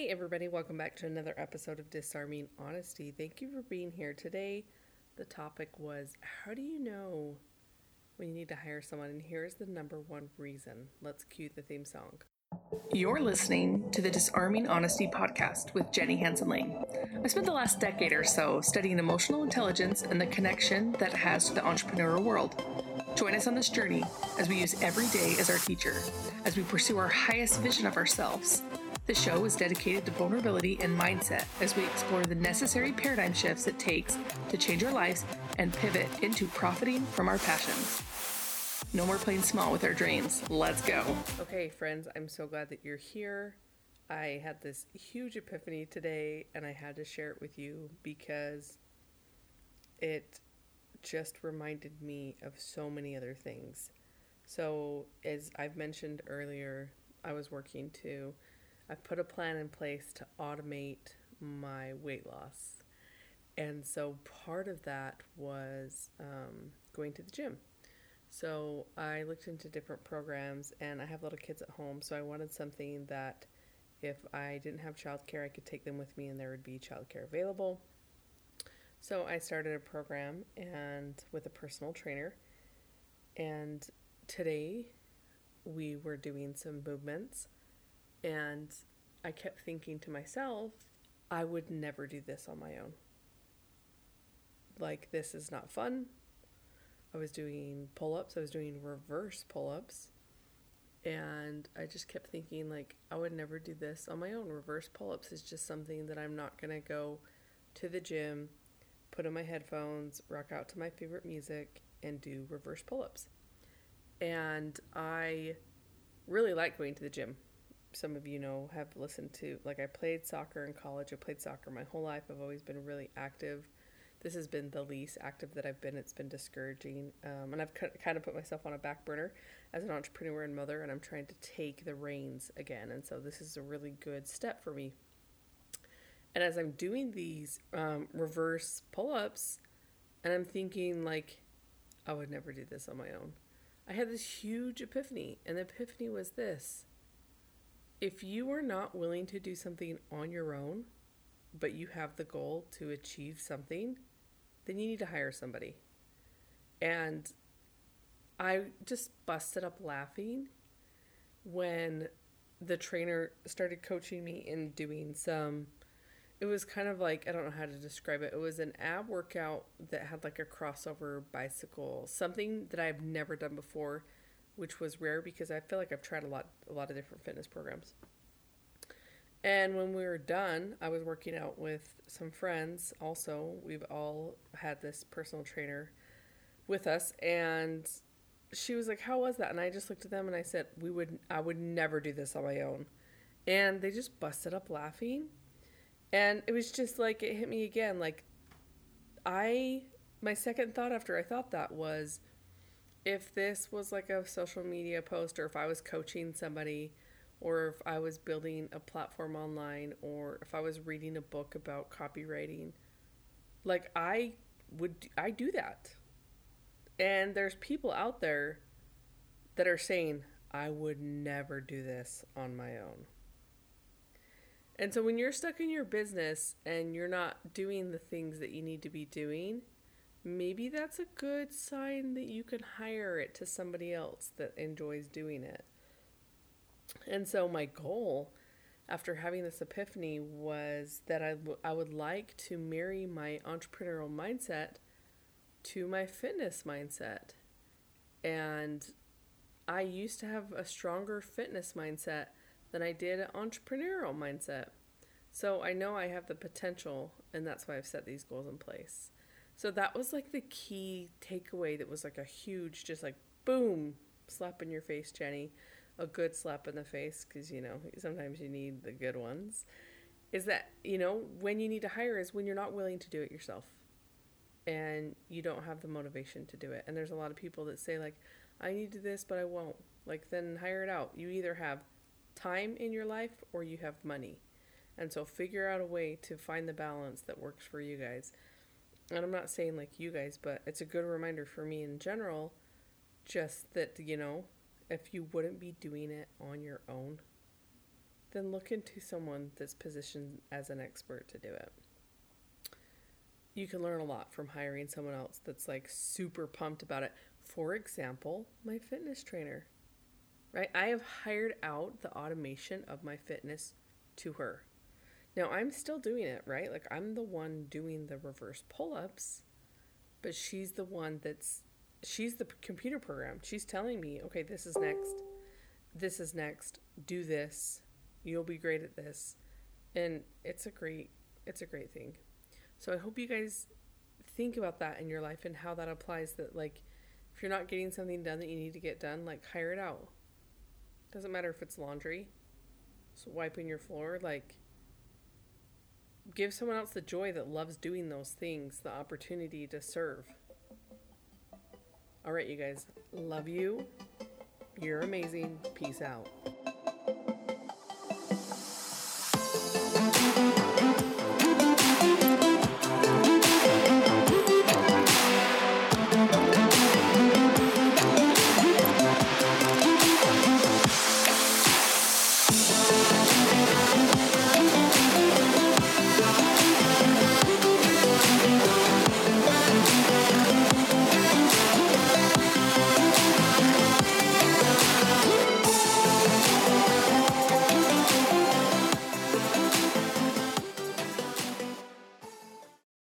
Hey, everybody, welcome back to another episode of Disarming Honesty. Thank you for being here. Today, the topic was how do you know when you need to hire someone? And here's the number one reason. Let's cue the theme song. You're listening to the Disarming Honesty podcast with Jenny Hansen Lane. I spent the last decade or so studying emotional intelligence and the connection that it has to the entrepreneurial world. Join us on this journey as we use every day as our teacher, as we pursue our highest vision of ourselves the show is dedicated to vulnerability and mindset as we explore the necessary paradigm shifts it takes to change our lives and pivot into profiting from our passions. No more playing small with our dreams. Let's go. Okay, friends, I'm so glad that you're here. I had this huge epiphany today and I had to share it with you because it just reminded me of so many other things. So, as I've mentioned earlier, I was working to I put a plan in place to automate my weight loss. And so part of that was um, going to the gym. So I looked into different programs, and I have little kids at home, so I wanted something that if I didn't have childcare, I could take them with me and there would be childcare available. So I started a program and with a personal trainer. And today we were doing some movements and I kept thinking to myself, I would never do this on my own. Like, this is not fun. I was doing pull ups, I was doing reverse pull ups. And I just kept thinking, like, I would never do this on my own. Reverse pull ups is just something that I'm not going to go to the gym, put on my headphones, rock out to my favorite music, and do reverse pull ups. And I really like going to the gym some of you know have listened to like I played soccer in college. I played soccer my whole life. I've always been really active. This has been the least active that I've been. It's been discouraging, um, and I've kind of put myself on a back burner as an entrepreneur and mother, and I'm trying to take the reins again. And so this is a really good step for me. And as I'm doing these um, reverse pull-ups, and I'm thinking like, I would never do this on my own. I had this huge epiphany, and the epiphany was this if you are not willing to do something on your own, but you have the goal to achieve something, then you need to hire somebody. And I just busted up laughing when the trainer started coaching me in doing some it was kind of like I don't know how to describe it. It was an ab workout that had like a crossover bicycle, something that I've never done before which was rare because I feel like I've tried a lot a lot of different fitness programs. And when we were done, I was working out with some friends also. We've all had this personal trainer with us and she was like, "How was that?" And I just looked at them and I said, "We would I would never do this on my own." And they just busted up laughing. And it was just like it hit me again like I my second thought after I thought that was if this was like a social media post or if I was coaching somebody or if I was building a platform online or if I was reading a book about copywriting like I would I do that. And there's people out there that are saying I would never do this on my own. And so when you're stuck in your business and you're not doing the things that you need to be doing, maybe that's a good sign that you can hire it to somebody else that enjoys doing it. And so my goal after having this epiphany was that I, w- I would like to marry my entrepreneurial mindset to my fitness mindset. And I used to have a stronger fitness mindset than I did an entrepreneurial mindset. So I know I have the potential, and that's why I've set these goals in place. So that was like the key takeaway that was like a huge, just like boom, slap in your face, Jenny. A good slap in the face, because you know, sometimes you need the good ones. Is that, you know, when you need to hire is when you're not willing to do it yourself and you don't have the motivation to do it. And there's a lot of people that say, like, I need to do this, but I won't. Like, then hire it out. You either have time in your life or you have money. And so figure out a way to find the balance that works for you guys and I'm not saying like you guys, but it's a good reminder for me in general, just that, you know, if you wouldn't be doing it on your own, then look into someone that's positioned as an expert to do it. You can learn a lot from hiring someone else that's like super pumped about it. For example, my fitness trainer. Right? I have hired out the automation of my fitness to her. Now, I'm still doing it, right? Like I'm the one doing the reverse pull-ups, but she's the one that's she's the computer program. She's telling me, "Okay, this is next. This is next. Do this. You'll be great at this." And it's a great it's a great thing. So I hope you guys think about that in your life and how that applies that like if you're not getting something done that you need to get done, like hire it out. Doesn't matter if it's laundry, so wiping your floor, like give someone else the joy that loves doing those things, the opportunity to serve. All right, you guys. Love you. You're amazing. Peace out.